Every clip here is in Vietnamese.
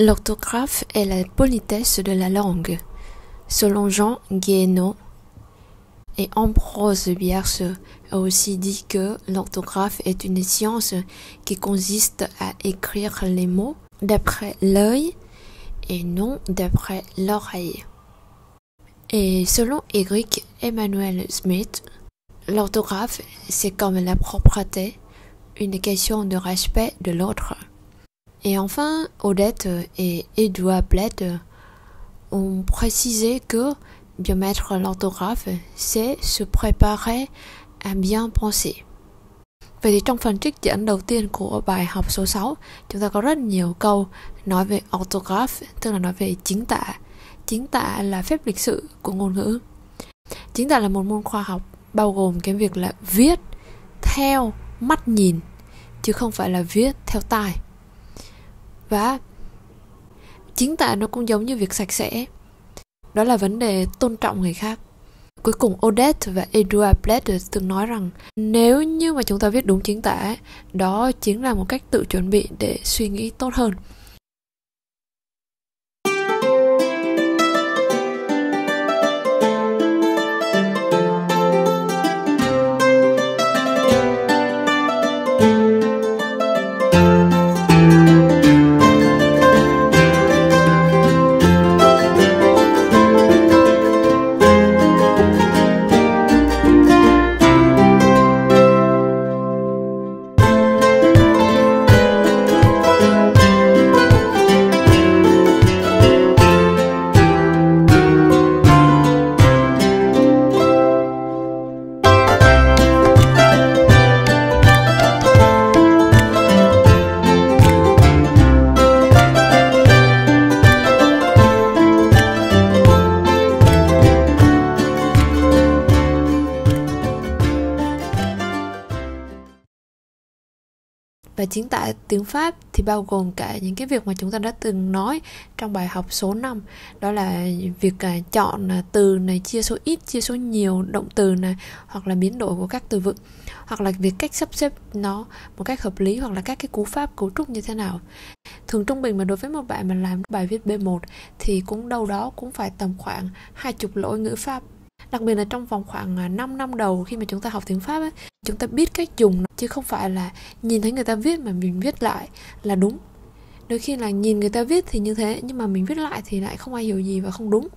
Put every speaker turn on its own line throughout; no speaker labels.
L'orthographe est la politesse de la langue, selon Jean Guéhenno. Et Ambrose Bierce a aussi dit que l'orthographe est une science qui consiste à écrire les mots d'après l'œil et non d'après l'oreille. Et selon Eric Emmanuel Smith, l'orthographe, c'est comme la propreté, une question de respect de l'autre. Et enfin, Odette et Edouard Bled ont précisé que bien mettre l'orthographe, c'est se préparer à bien penser. Vậy thì trong phần trích dẫn đầu tiên của bài học số 6, chúng ta có rất nhiều câu nói về orthograph, tức là nói về chính tả. Chính tả là phép lịch sự của ngôn ngữ. Chính tả là một môn khoa học bao gồm cái việc là viết theo mắt nhìn chứ không phải là viết theo tai vã chính tả nó cũng giống như việc sạch sẽ. Đó là vấn đề tôn trọng người khác. Cuối cùng, Odette và Edouard Bled từng nói rằng, nếu như mà chúng ta viết đúng chính tả, đó chính là một cách tự chuẩn bị để suy nghĩ tốt hơn. Và chính tả tiếng Pháp thì bao gồm cả những cái việc mà chúng ta đã từng nói trong bài học số 5 đó là việc à, chọn à, từ này, chia số ít, chia số nhiều, động từ này, hoặc là biến đổi của các từ vựng. Hoặc là việc cách sắp xếp nó một cách hợp lý, hoặc là các cái cú pháp, cấu trúc như thế nào. Thường trung bình mà đối với một bạn mà làm bài viết B1 thì cũng đâu đó cũng phải tầm khoảng hai chục lỗi ngữ pháp đặc biệt là trong vòng khoảng à, 5 năm đầu khi mà chúng ta học tiếng Pháp ấy, chúng ta biết cách dùng nó chứ không phải là nhìn thấy người ta viết mà mình viết lại là đúng. Đôi khi là nhìn người ta viết thì như thế nhưng mà mình viết lại thì lại không ai hiểu gì và không đúng.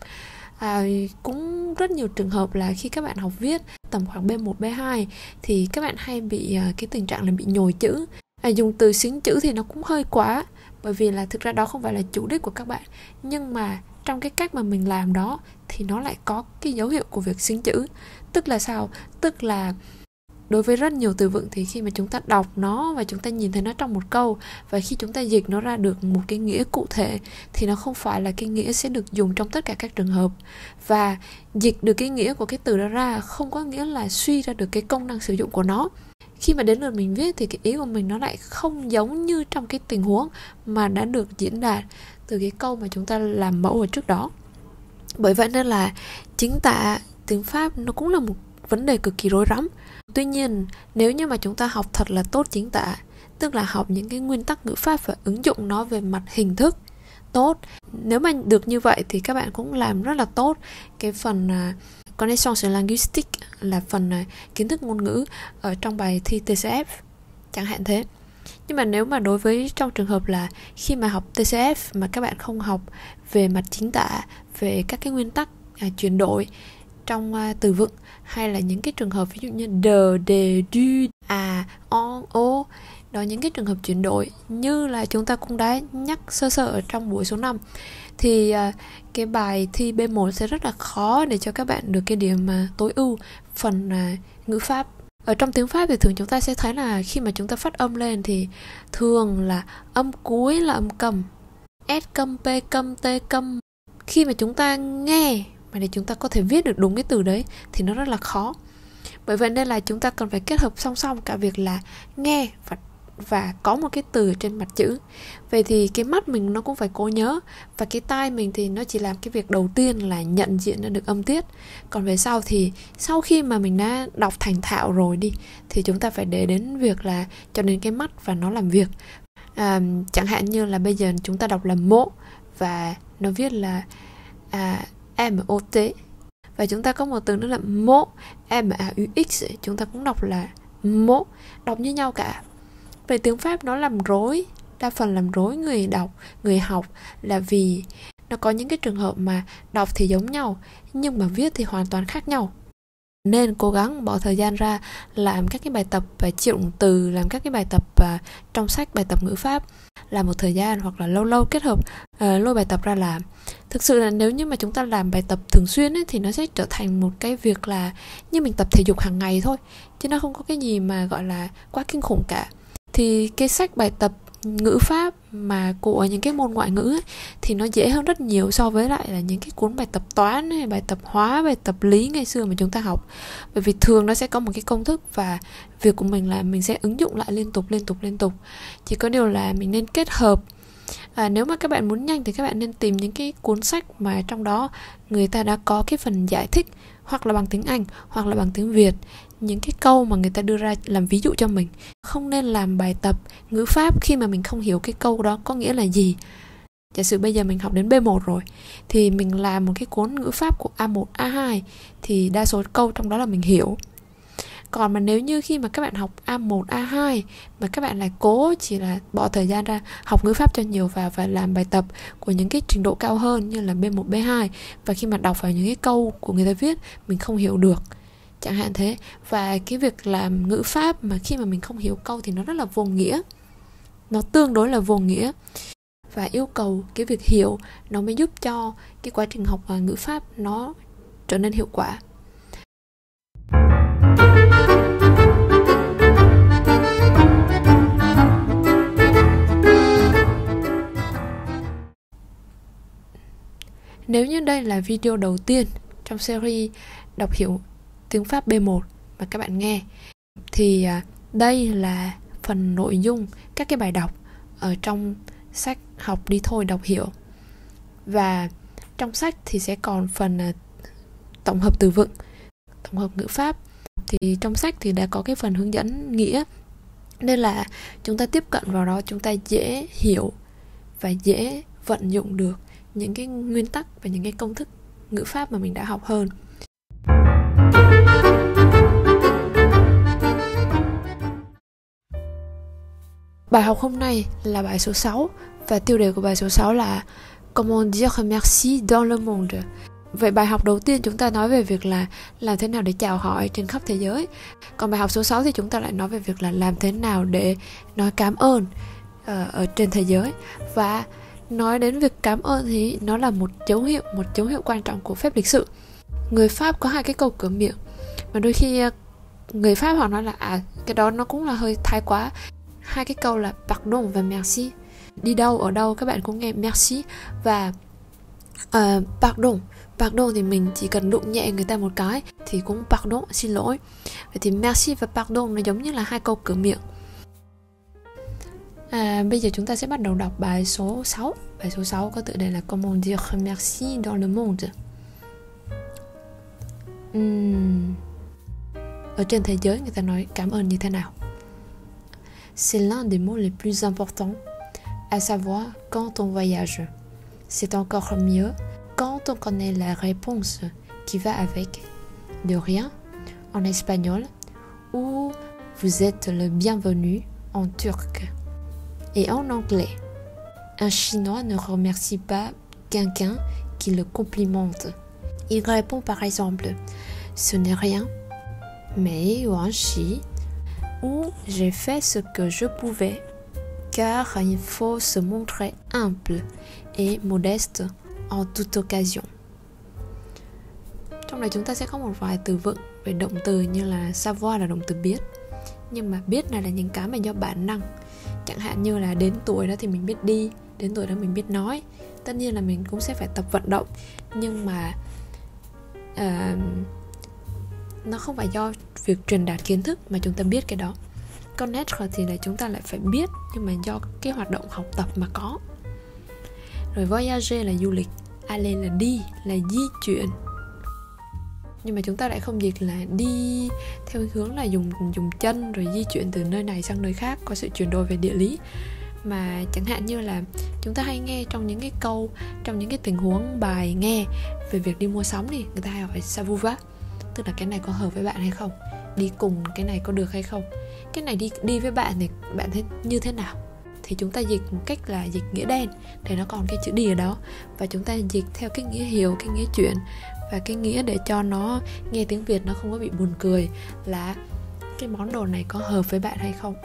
À, cũng rất nhiều trường hợp là khi các bạn học viết tầm khoảng B1, B2 thì các bạn hay bị à, cái tình trạng là bị nhồi chữ. À, dùng từ xính chữ thì nó cũng hơi quá bởi vì là thực ra đó không phải là chủ đích của các bạn. Nhưng mà trong cái cách mà mình làm đó thì nó lại có cái dấu hiệu của việc sinh chữ. Tức là sao? Tức là đối với rất nhiều từ vựng thì khi mà chúng ta đọc nó và chúng ta nhìn thấy nó trong một câu và khi chúng ta dịch nó ra được một cái nghĩa cụ thể thì nó không phải là cái nghĩa sẽ được dùng trong tất cả các trường hợp. Và dịch được cái nghĩa của cái từ đó ra không có nghĩa là suy ra được cái công năng sử dụng của nó. Khi mà đến lượt mình viết thì cái ý của mình nó lại không giống như trong cái tình huống mà đã được diễn đạt từ cái câu mà chúng ta làm mẫu ở trước đó. Bởi vậy nên là chính tả tiếng pháp nó cũng là một vấn đề cực kỳ rối rắm tuy nhiên nếu như mà chúng ta học thật là tốt chính tả tức là học những cái nguyên tắc ngữ pháp và ứng dụng nó về mặt hình thức tốt. Nếu mà được như vậy thì các bạn cũng làm rất là tốt. Cái phần uh, connaissance linguistique là phần uh, kiến thức ngôn ngữ ở trong bài thi TCF chẳng hạn thế. Nhưng mà nếu mà đối với trong trường hợp là khi mà học TCF mà các bạn không học về mặt chính tả về các cái nguyên tắc à, chuyển đổi trong à, từ vựng hay là những cái trường hợp ví dụ như de, de, du, à, on, o đó những cái trường hợp chuyển đổi như là chúng ta cũng đã nhắc sơ sơ ở trong buổi số 5 thì à, cái bài thi B1 sẽ rất là khó để cho các bạn được cái điểm mà tối ưu phần à, ngữ pháp. Ở trong tiếng Pháp thì thường chúng ta sẽ thấy là khi mà chúng ta phát âm lên thì thường là âm cuối là âm cầm. S cầm P cầm T cầm. Khi mà chúng ta nghe mà để chúng ta có thể viết được đúng cái từ đấy thì nó rất là khó. Bởi vậy nên là chúng ta cần phải kết hợp song song cả việc là nghe và và có một cái từ trên mặt chữ. Vậy thì cái mắt mình nó cũng phải cố nhớ và cái tai mình thì nó chỉ làm cái việc đầu tiên là nhận diện ra được âm tiết. Còn về sau thì sau khi mà mình đã đọc thành thạo rồi đi thì chúng ta phải để đến việc là cho đến cái mắt và nó làm việc. À, chẳng hạn như là bây giờ chúng ta đọc là mộ và nó viết là à, m o t. Và chúng ta có một từ nữa là mô m a u x. Chúng ta cũng đọc là mô đọc như nhau cả. Về tiếng pháp nó làm rối, đa phần làm rối người đọc, người học là vì nó có những cái trường hợp mà đọc thì giống nhau, nhưng mà viết thì hoàn toàn khác nhau nên cố gắng bỏ thời gian ra làm các cái bài tập và triệu động từ làm các cái bài tập và trong sách bài tập ngữ pháp làm một thời gian hoặc là lâu lâu kết hợp uh, lôi bài tập ra làm. Thực sự là nếu như mà chúng ta làm bài tập thường xuyên ấy, thì nó sẽ trở thành một cái việc là như mình tập thể dục hàng ngày thôi chứ nó không có cái gì mà gọi là quá kinh khủng cả. Thì cái sách bài tập ngữ pháp mà của những cái môn ngoại ngữ ấy, thì nó dễ hơn rất nhiều so với lại là những cái cuốn bài tập toán hay bài tập hóa bài tập lý ngày xưa mà chúng ta học. Bởi vì thường nó sẽ có một cái công thức và việc của mình là mình sẽ ứng dụng lại liên tục liên tục liên tục. Chỉ có điều là mình nên kết hợp. À, nếu mà các bạn muốn nhanh thì các bạn nên tìm những cái cuốn sách mà trong đó người ta đã có cái phần giải thích hoặc là bằng tiếng Anh hoặc là bằng tiếng Việt những cái câu mà người ta đưa ra làm ví dụ cho mình. Không nên làm bài tập ngữ pháp khi mà mình không hiểu cái câu đó có nghĩa là gì. Giả sử bây giờ mình học đến B1 rồi thì mình làm một cái cuốn ngữ pháp của A1, A2 thì đa số câu trong đó là mình hiểu. Còn mà nếu như khi mà các bạn học A1, A2 mà các bạn lại cố chỉ là bỏ thời gian ra học ngữ pháp cho nhiều và và làm bài tập của những cái trình độ cao hơn như là B1, B2 và khi mà đọc vào những cái câu của người ta viết mình không hiểu được chẳng hạn thế. Và cái việc làm ngữ pháp mà khi mà mình không hiểu câu thì nó rất là vô nghĩa. Nó tương đối là vô nghĩa. Và yêu cầu cái việc hiểu nó mới giúp cho cái quá trình học à, ngữ pháp nó trở nên hiệu quả. Nếu như đây là video đầu tiên trong series đọc hiểu tiếng Pháp B1 mà các bạn nghe. Thì à, đây là phần nội dung các cái bài đọc ở trong sách học đi thôi, đọc hiểu. Và trong sách thì sẽ còn phần à, tổng hợp từ vựng, tổng hợp ngữ pháp. Thì trong sách thì đã có cái phần hướng dẫn nghĩa. Nên là chúng ta tiếp cận vào đó, chúng ta dễ hiểu và dễ vận dụng được những cái nguyên tắc và những cái công thức ngữ pháp mà mình đã học hơn. Bài học hôm nay là bài số 6 và tiêu đề của bài số 6 là Comment dire merci dans le monde. Vậy bài học đầu tiên chúng ta nói về việc là làm thế nào để chào hỏi trên khắp thế giới. Còn bài học số 6 thì chúng ta lại nói về việc là làm thế nào để nói cảm ơn uh, ở trên thế giới. Và nói đến việc cảm ơn thì nó là một dấu hiệu, một dấu hiệu quan trọng của phép lịch sự. Người Pháp có hai cái câu cửa miệng mà đôi khi ờ, người Pháp họ nói là à cái đó nó cũng là hơi thái quá hai cái câu là pardon và merci. Đi đâu ở đâu các bạn cũng nghe merci và uh, pardon. Pardon thì mình chỉ cần đụng nhẹ người ta một cái thì cũng pardon xin lỗi. Vậy thì merci và pardon nó giống như là hai câu cửa miệng. À, bây giờ chúng ta sẽ bắt đầu đọc bài số 6 Bài số 6 có tựa đề là Comment dire merci dans le monde? Uhm. Ở trên thế giới người ta nói cảm ơn như thế nào? C'est l'un des mots les plus importants, à savoir quand on voyage. C'est encore mieux quand on connaît la réponse qui va avec. De rien en espagnol ou vous êtes le bienvenu en turc. Et en anglais, un chinois ne remercie pas quelqu'un qui le complimente. Il répond par exemple Ce n'est rien, mais chi où j'ai fait ce que je pouvais, car il faut se montrer humble et modeste en toute occasion. Trong này chúng ta sẽ có một vài từ vựng về động từ như là savoir là động từ biết. Nhưng mà biết này là những cái mà do bản năng. Chẳng hạn như là đến tuổi đó thì mình biết đi Đến tuổi đó mình biết nói. Tất nhiên là mình cũng sẽ phải tập vận động. Nhưng mà uh, nó không phải do việc truyền đạt kiến thức mà chúng ta biết cái đó. Connaître thì là chúng ta lại phải biết, nhưng mà do cái hoạt động học tập mà có. Rồi voyager là du lịch, aller là đi, là di chuyển. Nhưng mà chúng ta lại không dịch là đi theo hướng là dùng dùng chân rồi di chuyển từ nơi này sang nơi khác, có sự chuyển đổi về địa lý. Mà chẳng hạn như là chúng ta hay nghe trong những cái câu, trong những cái tình huống bài nghe về việc đi mua sắm thì người ta hay hỏi savuva tức là cái này có hợp với bạn hay không? Đi cùng cái này có được hay không? Cái này đi đi với bạn thì bạn thấy như thế nào? Thì chúng ta dịch một cách là dịch nghĩa đen để nó còn cái chữ đi ở đó. Và chúng ta dịch theo cái nghĩa hiểu, cái nghĩa chuyện và cái nghĩa để cho nó nghe tiếng việt nó không có bị buồn cười là cái món đồ này có hợp với bạn hay không?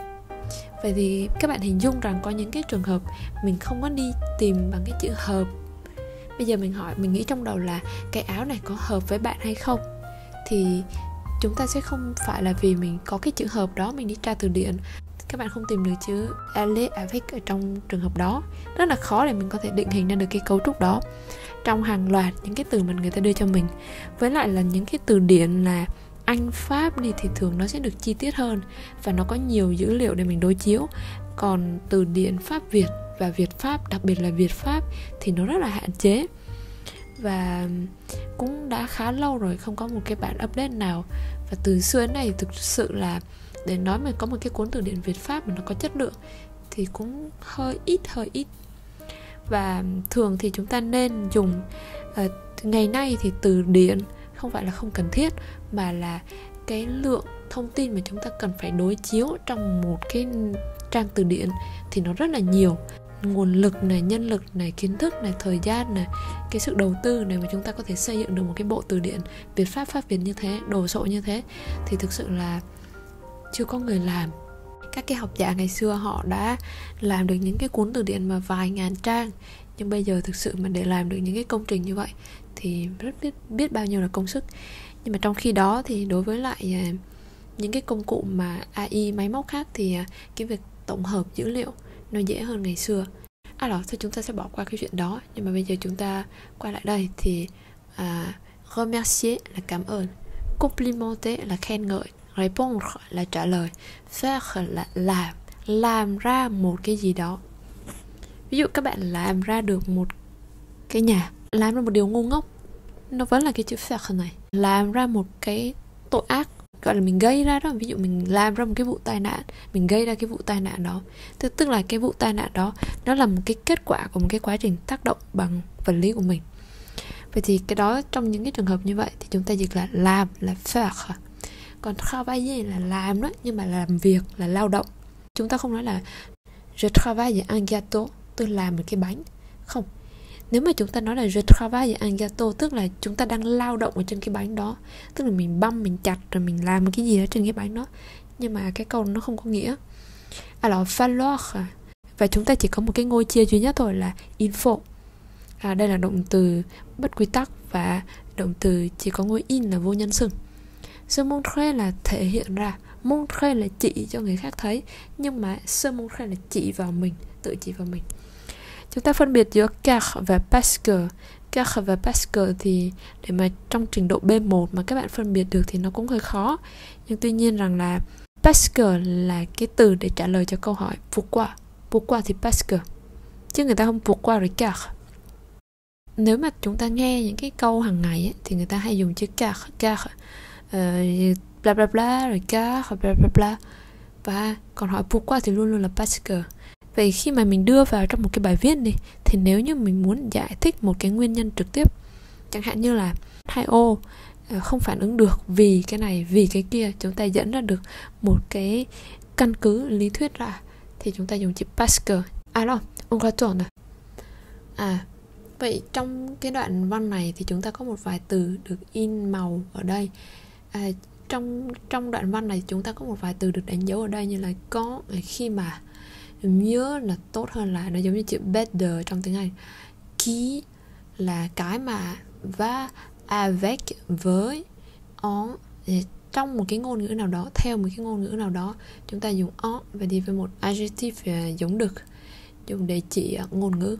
Vậy thì các bạn hình dung rằng có những cái trường hợp mình không có đi tìm bằng cái chữ hợp. Bây giờ mình hỏi, mình nghĩ trong đầu là cái áo này có hợp với bạn hay không? Thì chúng ta sẽ không phải là vì mình có cái trường hợp đó mình đi tra từ điển. Các bạn không tìm được chữ Alice avec ở trong trường hợp đó. Rất là khó để mình có thể định hình ra được cái cấu trúc đó. Trong hàng loạt những cái từ mà người ta đưa cho mình, với lại là những cái từ điển là anh pháp đi thì thường nó sẽ được chi tiết hơn và nó có nhiều dữ liệu để mình đối chiếu. Còn từ điển pháp việt và việt pháp, đặc biệt là việt pháp thì nó rất là hạn chế và cũng đã khá lâu rồi không có một cái bản update nào. Và từ xưa đến nay thực sự là để nói mình có một cái cuốn từ điển Việt Pháp mà nó có chất lượng thì cũng hơi ít hơi ít. Và thường thì chúng ta nên dùng uh, ngày nay thì từ điển không phải là không cần thiết mà là cái lượng thông tin mà chúng ta cần phải đối chiếu trong một cái trang từ điển thì nó rất là nhiều nguồn lực này, nhân lực này, kiến thức này, thời gian này, cái sự đầu tư này mà chúng ta có thể xây dựng được một cái bộ từ điển việt pháp pháp việt như thế, đồ sộ như thế, thì thực sự là chưa có người làm. Các cái học giả ngày xưa họ đã làm được những cái cuốn từ điển mà vài ngàn trang, nhưng bây giờ thực sự mà để làm được những cái công trình như vậy thì rất biết biết bao nhiêu là công sức. Nhưng mà trong khi đó thì đối với lại à, những cái công cụ mà AI máy móc khác thì à, cái việc tổng hợp dữ liệu nó dễ hơn ngày xưa. À đó thì chúng ta sẽ bỏ qua cái chuyện đó. Nhưng mà bây giờ chúng ta quay lại đây thì à, remercier là cảm ơn complimenter là khen ngợi répondre là trả lời faire là làm làm ra một cái gì đó. Ví dụ các bạn làm ra được một cái nhà làm ra một điều ngu ngốc nó vẫn là cái chữ faire này làm ra một cái tội ác gọi là mình gây ra đó. Ví dụ mình làm ra một cái vụ tai nạn, mình gây ra cái vụ tai nạn đó. Tức tức là cái vụ tai nạn đó, nó là một cái kết quả của một cái quá trình tác động bằng vật lý của mình. Vậy thì cái đó trong những cái trường hợp như vậy thì chúng ta dịch là làm là faire. Còn travailler là làm đó, nhưng mà làm việc, là lao động. Chúng ta không nói là je travaille un gâteau, tôi làm một cái bánh. Không nếu mà chúng ta nói là je travaille en gâteau tức là chúng ta đang lao động ở trên cái bánh đó tức là mình băm mình chặt rồi mình làm cái gì đó trên cái bánh đó. Nhưng mà cái câu nó không có nghĩa. Alors falloir. Và chúng ta chỉ có một cái ngôi chia duy nhất thôi là info à, đây là động từ bất quy tắc và động từ chỉ có ngôi in là vô nhân xưng. Se montrer là thể hiện ra. Montrer là chỉ cho người khác thấy. Nhưng mà se montrer là chỉ vào mình tự chỉ vào mình chúng ta phân biệt giữa car và parce que car và parce que thì để mà trong trình độ B1 mà các bạn phân biệt được thì nó cũng hơi khó. Nhưng tuy nhiên rằng là parce que là cái từ để trả lời cho câu hỏi vượt qua. Vượt qua thì parce que chứ người ta không pourquoi rồi car nếu mà chúng ta nghe những cái câu hàng ngày ấy, thì người ta hay dùng chữ car car uh, bla bla bla rồi car bla bla bla. Và còn hỏi pourquoi thì luôn luôn là parce que vậy khi mà mình đưa vào trong một cái bài viết này thì nếu như mình muốn giải thích một cái nguyên nhân trực tiếp chẳng hạn như là hai ô à, không phản ứng được vì cái này vì cái kia chúng ta dẫn ra được một cái căn cứ lý thuyết ra thì chúng ta dùng chữ parce à, ông có chọn retourne à? Vậy trong cái đoạn văn này thì chúng ta có một vài từ được in màu ở đây. À, trong trong đoạn văn này chúng ta có một vài từ được đánh dấu ở đây như là có à, khi mà nhớ là tốt hơn là nó giống như chữ better trong tiếng Anh. Qui là cái mà và avec với en trong một cái ngôn ngữ nào đó theo một cái ngôn ngữ nào đó chúng ta dùng en và đi với một adjective à, giống được. Dùng để chỉ à, ngôn ngữ.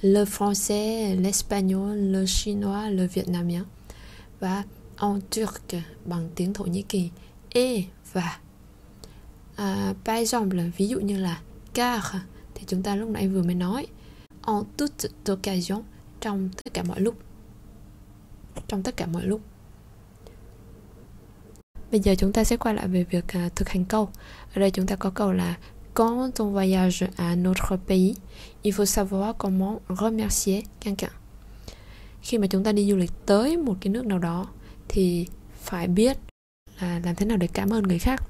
Le français l'espagnol le chinois le vietnamien. Và en turc bằng tiếng Thổ Nhĩ Kỳ. E và à, par exemple ví dụ như là car thì chúng ta lúc nãy vừa mới nói en toute occasion trong tất cả mọi lúc trong tất cả mọi lúc bây giờ chúng ta sẽ quay lại về việc à, thực hành câu ở đây chúng ta có câu là quand on voyage à notre pays, il faut savoir comment remercier quelqu'un. Khi mà chúng ta đi du lịch tới một cái nước nào đó thì phải biết là làm thế nào để cảm ơn người khác.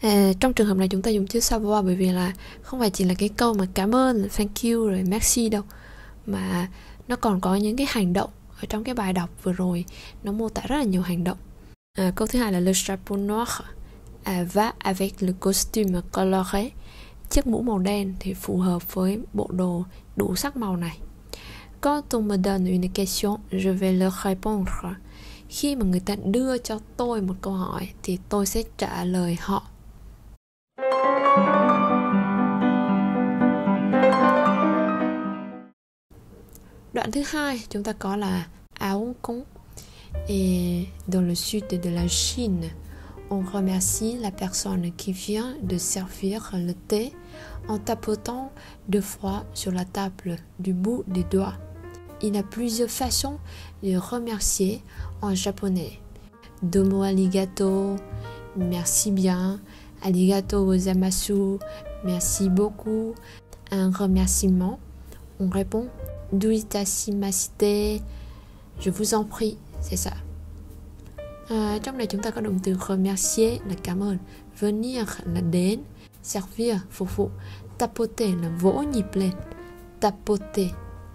À, trong trường hợp này chúng ta dùng chữ savoir bởi vì là không phải chỉ là cái câu mà cảm ơn, thank you rồi merci đâu mà nó còn có những cái hành động ở trong cái bài đọc vừa rồi nó mô tả rất là nhiều hành động. À, câu thứ hai là le chapeau noir à, va avec le costume coloré chiếc mũ màu đen thì phù hợp với bộ đồ đủ sắc màu này Quand on me donne une question, je vais leur répondre. Khi mà người ta đưa cho tôi một câu hỏi thì tôi sẽ trả lời họ. Đoạn thứ hai chúng ta có là à Hong Kong et dans le sud de la Chine, on remercie la personne qui vient de servir le thé en tapotant deux fois sur la table du bout des doigts. Il y a plusieurs façons de remercier en japonais. Domo arigato, merci bien, arigato gozaimasu, merci beaucoup. Un remerciement, on répond duitashimashite, je vous en prie, c'est ça. À, trong này chúng ta có động từ remercier là cảm ơn, venir là đến, servir phục vụ, tapoter là vỗ nhịp lên, tapoter,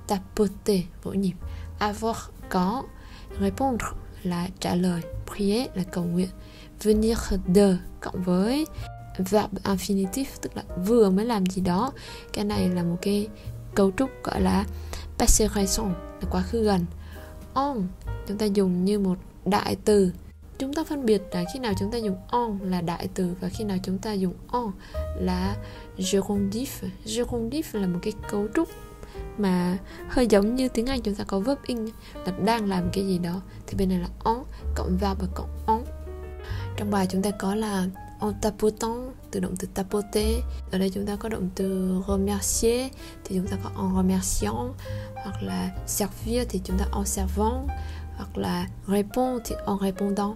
tapoter vỗ nhịp, avoir có, répondre là trả lời, prier là cầu nguyện, venir de cộng với. Verb infinitif tức là vừa mới làm gì đó. Cái này là một cái cấu trúc gọi là passé récent là quá khứ gần. On chúng ta dùng như một đại từ. Chúng ta phân biệt là khi nào chúng ta dùng on là đại từ và khi nào chúng ta dùng on là gerundif gerundif là một cái cấu trúc mà hơi giống như tiếng Anh chúng ta có verb in là đang làm cái gì đó. Thì bên này là on cộng verb và cộng on trong bài chúng ta có là en tapotant từ động từ tapoter. Ở đây chúng ta có động từ remercier thì chúng ta có en remerciant. Hoặc là servir thì chúng ta en servant. Hoặc là répond thì en répondant.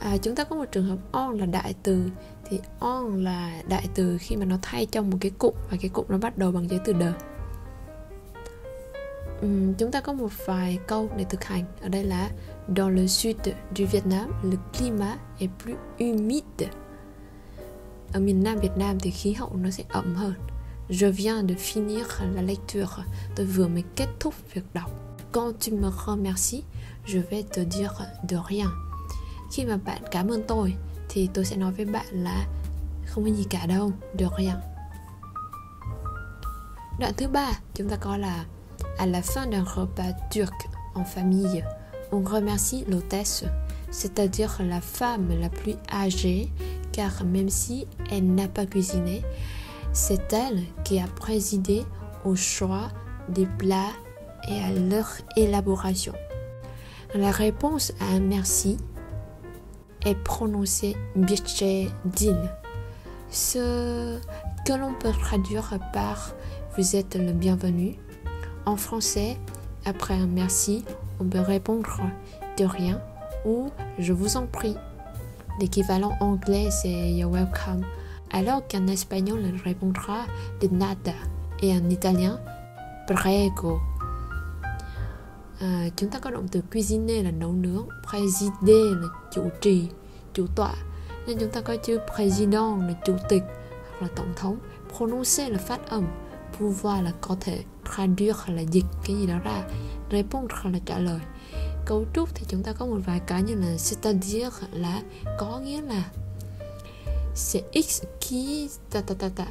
À, chúng ta có một trường hợp on là đại từ. Thì on là đại từ khi mà nó thay trong một cái cụm và cái cụm nó bắt đầu bằng giấy từ đờ um, chúng ta có một vài câu để thực hành. Ở đây là dans le sud du Vietnam le climat est plus humide. Ở miền Nam Việt Nam thì khí hậu nó sẽ ẩm hơn. Je viens de finir la lecture. Tôi vừa mới kết thúc việc đọc. Quand tu me remercies je vais te dire de rien. Khi mà bạn cảm ơn tôi thì tôi sẽ nói với bạn là không có gì cả đâu được rien. Đoạn thứ ba chúng ta coi là à la fin d'un repas turc en famille on remercie l'hôtesse c'est-à-dire la femme la plus âgée car même si elle n'a pas cuisiné c'est elle qui a présidé au choix des plats et à leur élaboration. La réponse à un merci est prononcée Din, ce que l'on peut traduire par Vous êtes le bienvenu. En français, après un merci, on peut répondre de rien ou je vous en prie. L'équivalent anglais c'est You're welcome, alors qu'en espagnol on répondra de nada et en italien prego. à, chúng ta có động từ cuisiner là nấu nướng présider là chủ trì chủ tọa nên chúng ta có chữ président là chủ tịch hoặc là tổng thống prononcer là phát âm pouvoir là có thể traduire là dịch cái gì đó ra répondre là trả lời. Cấu trúc thì chúng ta có một vài cái như là c'est-à-dire là có nghĩa là c'est x qui ta ta ta ta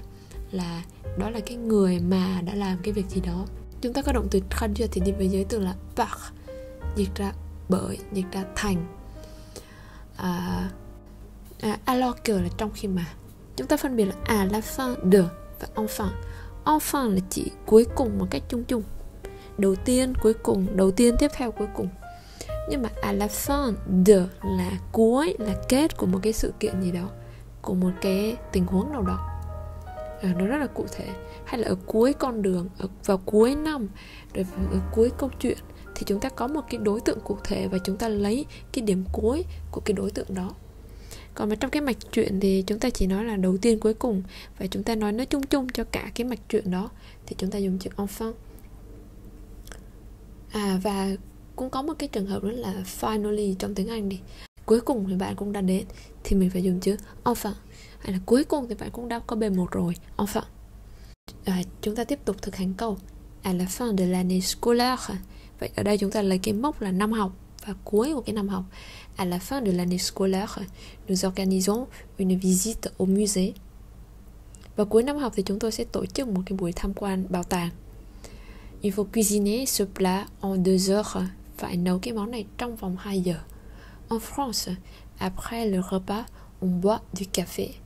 là đó là cái người mà đã làm cái việc gì đó. Chúng ta có động từ traduire thì đi với giới từ là par dịch ra bởi dịch ra thành. À, à, alors que là trong khi mà chúng ta phân biệt là à la fin de và enfin often là chỉ cuối cùng một cách chung chung. Đầu tiên cuối cùng đầu tiên tiếp theo cuối cùng. Nhưng mà à la fin de là cuối là kết của một cái sự kiện gì đó của một cái tình huống nào đó. À, nó rất là cụ thể. Hay là ở cuối con đường ở vào cuối năm rồi ở cuối câu chuyện thì chúng ta có một cái đối tượng cụ thể và chúng ta lấy cái điểm cuối của cái đối tượng đó còn mà trong cái mạch truyện thì chúng ta chỉ nói là đầu tiên cuối cùng và chúng ta nói nó chung chung cho cả cái mạch truyện đó thì chúng ta dùng chữ enfant à và cũng có một cái trường hợp đó là finally trong tiếng Anh đi cuối cùng thì bạn cũng đã đến thì mình phải dùng chữ enfin. Hay là cuối cùng thì bạn cũng đã có B1 rồi enfin. À, chúng ta tiếp tục thực hành câu. À la fin de l'année scolaire. Vậy ở đây chúng ta lấy cái mốc là năm học. À la fin de l'année scolaire nous organisons une visite au musée và cuối năm học Il faut cuisiner ce plat en deux heures phải nấu cái món này trong vòng 2 giờ. En France, après le repas, on boit du café.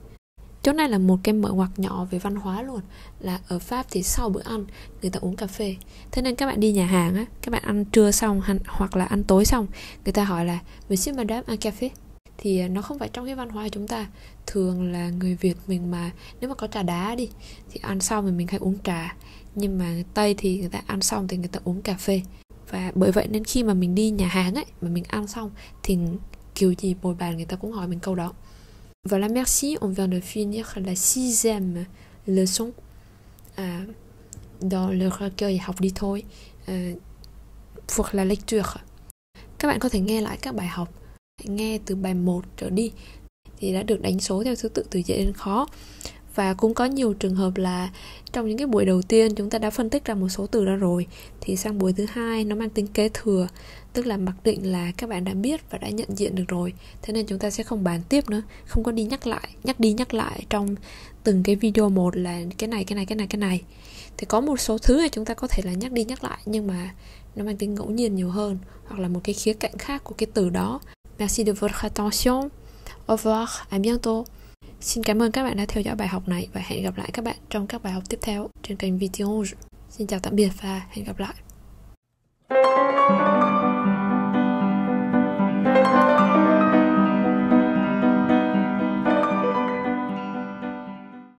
Chỗ này là một cái mở ngoặc nhỏ về văn hóa luôn. Là ở Pháp thì sau bữa ăn, người ta uống cà phê. Thế nên các bạn đi nhà hàng á, Các bạn ăn trưa xong hoặc là ăn tối xong, Người ta hỏi là, Monsieur, Madame, un café? Thì à, nó không phải trong cái văn hóa của chúng ta. Thường là người Việt mình mà, Nếu mà có trà đá đi, Thì ăn xong thì mình hay uống trà. Nhưng mà Tây thì người ta ăn xong thì người ta uống cà phê. Và bởi vậy nên khi mà mình đi nhà hàng ấy, mà mình ăn xong, thì kiểu gì bồi bàn người ta cũng hỏi mình câu đó. Voilà, merci. On vient de finir la sixième leçon euh, dans le recueil học đi thôi euh, pour la lecture. Các bạn có thể nghe lại các bài học, nghe từ bài 1 trở đi thì đã được đánh số theo thứ tự từ dễ đến khó và cũng có nhiều trường hợp là trong những cái buổi đầu tiên chúng ta đã phân tích ra một số từ đó rồi, thì sang buổi thứ hai nó mang tính kế thừa, tức là mặc định là các bạn đã biết và đã nhận diện được rồi. Thế nên chúng ta sẽ không bàn tiếp nữa, không có đi nhắc lại, nhắc đi nhắc lại trong từng cái video một là cái này cái này cái này cái này. Thì có một số thứ thì chúng ta có thể là nhắc đi nhắc lại, nhưng mà nó mang tính ngẫu nhiên nhiều hơn, hoặc là một cái khía cạnh khác của cái từ đó. Merci de votre attention. Au revoir à bientôt. Xin cảm ơn các bạn đã theo dõi bài học này và hẹn gặp lại các bạn trong các bài học tiếp theo trên kênh Video. Xin chào tạm biệt và hẹn gặp lại.